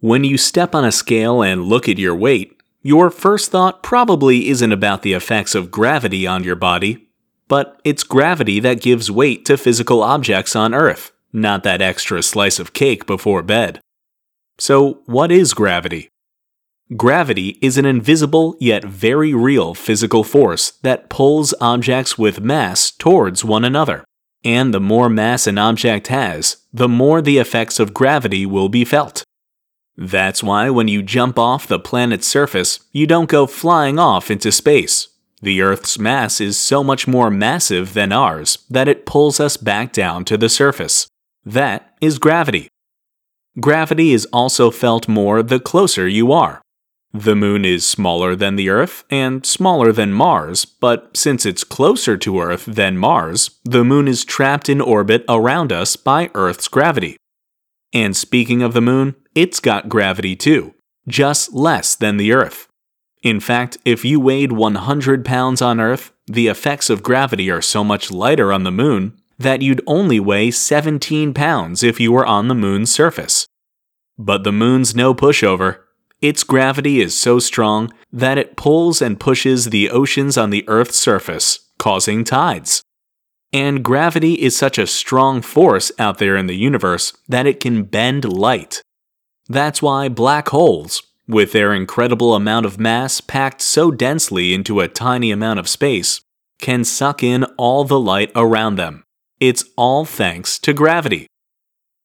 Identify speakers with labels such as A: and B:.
A: When you step on a scale and look at your weight, your first thought probably isn't about the effects of gravity on your body, but it's gravity that gives weight to physical objects on Earth, not that extra slice of cake before bed. So, what is gravity? Gravity is an invisible yet very real physical force that pulls objects with mass towards one another. And the more mass an object has, the more the effects of gravity will be felt. That's why when you jump off the planet's surface, you don't go flying off into space. The Earth's mass is so much more massive than ours that it pulls us back down to the surface. That is gravity. Gravity is also felt more the closer you are. The moon is smaller than the Earth and smaller than Mars, but since it's closer to Earth than Mars, the moon is trapped in orbit around us by Earth's gravity. And speaking of the moon, it's got gravity too, just less than the Earth. In fact, if you weighed 100 pounds on Earth, the effects of gravity are so much lighter on the moon that you'd only weigh 17 pounds if you were on the moon's surface. But the moon's no pushover. Its gravity is so strong that it pulls and pushes the oceans on the Earth's surface, causing tides. And gravity is such a strong force out there in the universe that it can bend light. That's why black holes, with their incredible amount of mass packed so densely into a tiny amount of space, can suck in all the light around them. It's all thanks to gravity.